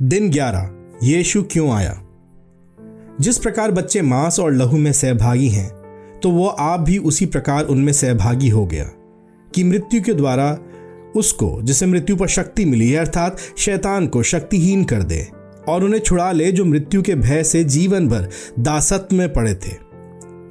दिन ग्यारह, यीशु क्यों आया? जिस प्रकार बच्चे मांस और लहू में सहभागी हैं तो वो आप भी उसी प्रकार उनमें सहभागी हो गया, कि मृत्यु के द्वारा उसको, जिसे मृत्यु पर शक्ति मिली है, अर्थात शैतान को शक्तिहीन कर दे, और उन्हें छुड़ा ले जो मृत्यु के भय से जीवन भर दासत्व में पड़े थे।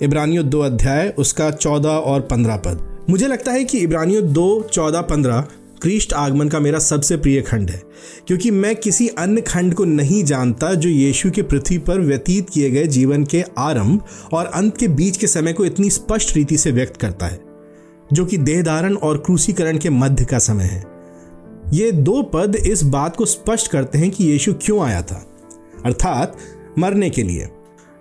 इब्रानियों दो अध्याय, उसका चौदह और पंद्रह पद। मुझे लगता है कि इब्रानियों दो, चौदह, पंद्रह क्रिस्ट आगमन का मेरा सबसे प्रिय खंड है, क्योंकि मैं किसी अन्य खंड को नहीं जानता जो यीशु के पृथ्वी पर व्यतीत किए गए जीवन के आरंभ और अंत के बीच के समय को इतनी स्पष्ट रीति से व्यक्त करता है, जो कि देहधारण और क्रूसीकरण के मध्य का समय है। ये दो पद इस बात को स्पष्ट करते हैं कि यीशु क्यों आया था, अर्थात मरने के लिए।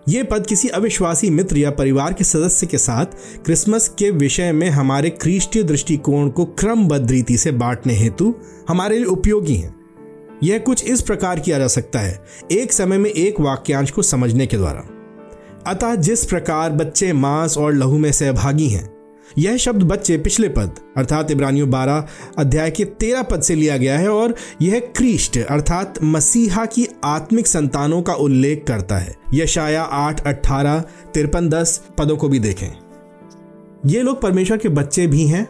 ये पद किसी अविश्वासी मित्र या परिवार के सदस्य के साथ क्रिसमस के विषय में हमारे क्रिस्टीय दृष्टिकोण को क्रमबद्ध रीति से बांटने हेतु हमारे लिए उपयोगी हैं। यह कुछ इस प्रकार किया जा सकता है, एक समय में एक वाक्यांश को समझने के द्वारा। अतः जिस प्रकार बच्चे मांस और लहू में सहभागी हैं यह शब्द बच्चे पिछले पद, अर्थात इब्रानियों बारह अध्याय के तेरह पद से लिया गया है और यह क्रिस्ट अर्थात मसीहा की आत्मिक संतानों का उल्लेख करता है। यशाया आठ, अट्ठारह, तिरपन, दस पदों को भी देखें। ये लोग परमेश्वर के बच्चे भी हैं।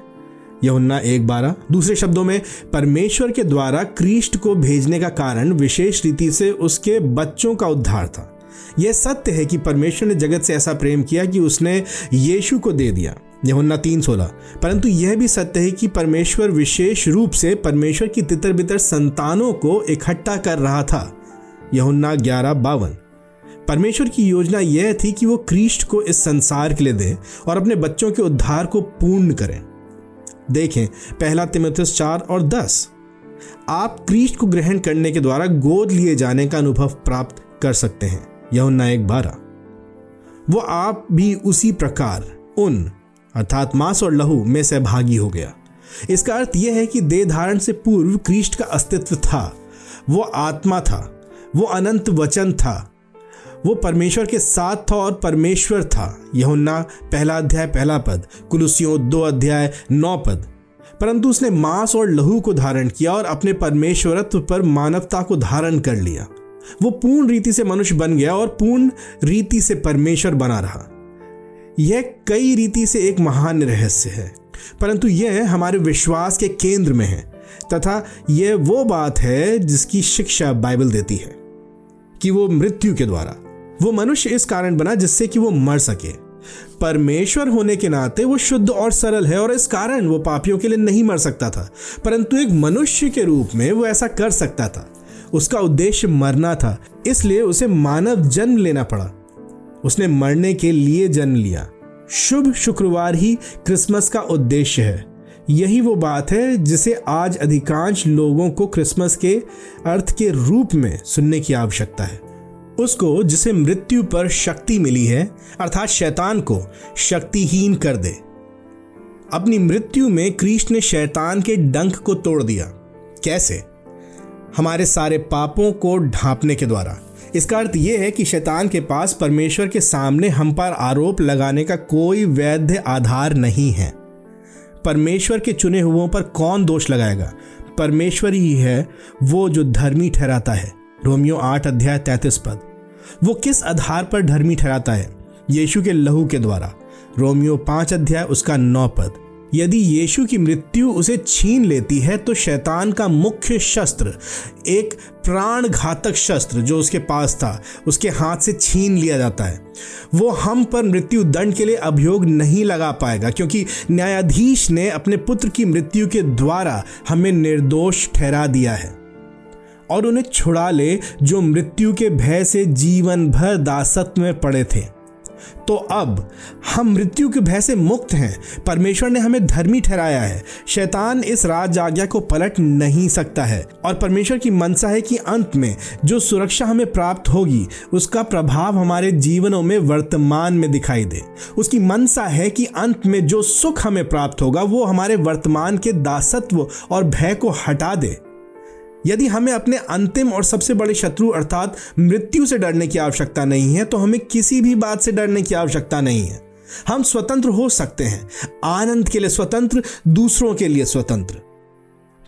यहुन्ना एक, बारह। दूसरे शब्दों में, परमेश्वर के द्वारा क्रिस्ट को भेजने का कारण विशेष रीति से उसके बच्चों का उद्धार था। यह सत्य है कि परमेश्वर ने जगत से ऐसा प्रेम किया कि उसने यीशु को दे दिया। यहुन्ना तीन सोलह। परंतु यह भी सत्य है कि परमेश्वर विशेष रूप से परमेश्वर की तितर बितर संतानों को इकट्ठा कर रहा था। यहुन्ना ग्यारह, बावन। परमेश्वर की योजना यह थी कि वो क्रिस्ट को इस संसार के लिए दे और अपने बच्चों के उद्धार को पूर्ण करें। देखें, पहला तिमोथियस चार और दस। आप क्रिस्ट को ग्रहण करने के द्वारा गोद लिए जाने का अनुभव प्राप्त कर सकते हैं। यहुन्ना एक बारह। वो आप भी उसी प्रकार, उन अर्थात मांस और लहू में सहभागी हो गया। इसका अर्थ यह है कि देह धारण से पूर्व क्रिस्ट का अस्तित्व था। वो आत्मा था। वो अनंत वचन था। वो परमेश्वर के साथ था और परमेश्वर था। यहुन्ना, पहला अध्याय, पहला पद, कुलुसियों, दो अध्याय, नौ पद। परंतु उसने मांस और लहू को धारण किया और अपने परमेश्वरत्व पर मानवता को धारण कर लिया। वो पूर्ण रीति से मनुष्य बन गया और पूर्ण रीति से परमेश्वर बना रहा। यह कई रीति से एक महान रहस्य है, परंतु यह हमारे विश्वास के केंद्र में है, तथा यह वो बात है जिसकी शिक्षा बाइबल देती है, कि वो मृत्यु के द्वारा, वो मनुष्य इस कारण बना जिससे कि वो मर सके। परमेश्वर होने के नाते वो शुद्ध और सरल है, और इस कारण वो पापियों के लिए नहीं मर सकता था, परंतु एक मनुष्य के रूप में वो ऐसा कर सकता था। उसका उद्देश्य मरना था, इसलिए उसे मानव जन्म लेना पड़ा। उसने मरने के लिए जन्म लिया। शुभ शुक्रवार ही क्रिसमस का उद्देश्य है। यही वो बात है जिसे आज अधिकांश लोगों को क्रिसमस के अर्थ के रूप में सुनने की आवश्यकता है। उसको जिसे मृत्यु पर शक्ति मिली है, अर्थात शैतान को शक्तिहीन कर दे। अपनी मृत्यु में क्रिस्ट ने शैतान के डंक को तोड़ दिया। कैसे? हमारे सारे पापों को ढांपने के द्वारा। इसका अर्थ यह है कि शैतान के पास परमेश्वर के सामने हम पर आरोप लगाने का कोई वैध आधार नहीं है। परमेश्वर के चुने हुओं पर कौन दोष लगाएगा? परमेश्वर ही है, वो जो धर्मी ठहराता है। रोमियो आठ अध्याय तैतीस पद। वो किस आधार पर धर्मी ठहराता है? यीशु के लहू के द्वारा। रोमियो पाँच अध्याय उसका नौ पद। यदि यीशु की मृत्यु उसे छीन लेती है तो शैतान का मुख्य शस्त्र, एक प्राण घातक शस्त्र जो उसके पास था, उसके हाथ से छीन लिया जाता है। वो हम पर मृत्यु दंड के लिए अभियोग नहीं लगा पाएगा, क्योंकि न्यायाधीश ने अपने पुत्र की मृत्यु के द्वारा हमें निर्दोष ठहरा दिया है। और उन्हें छुड़ा ले जो मृत्यु के भय से जीवन भर दासत्व में पड़े थे। तो अब हम मृत्यु के भय से मुक्त हैं। परमेश्वर ने हमें धर्मी ठहराया है। शैतान इस राज आज्ञा को पलट नहीं सकता है। और परमेश्वर की मनसा है कि अंत में जो सुरक्षा हमें प्राप्त होगी, उसका प्रभाव हमारे जीवनों में वर्तमान में दिखाई दे। उसकी मनसा है कि अंत में जो सुख हमें प्राप्त होगा, वो हमारे वर्तमान के दासत्व और भय को हटा दे। यदि हमें अपने अंतिम और सबसे बड़े शत्रु अर्थात मृत्यु से डरने की आवश्यकता नहीं है तो हमें किसी भी बात से डरने की आवश्यकता नहीं है। हम स्वतंत्र हो सकते हैं, आनंद के लिए स्वतंत्र, दूसरों के लिए स्वतंत्र।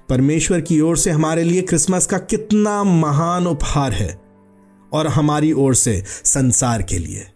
परमेश्वर की ओर से हमारे लिए क्रिसमस का कितना महान उपहार है, और हमारी ओर से संसार के लिए।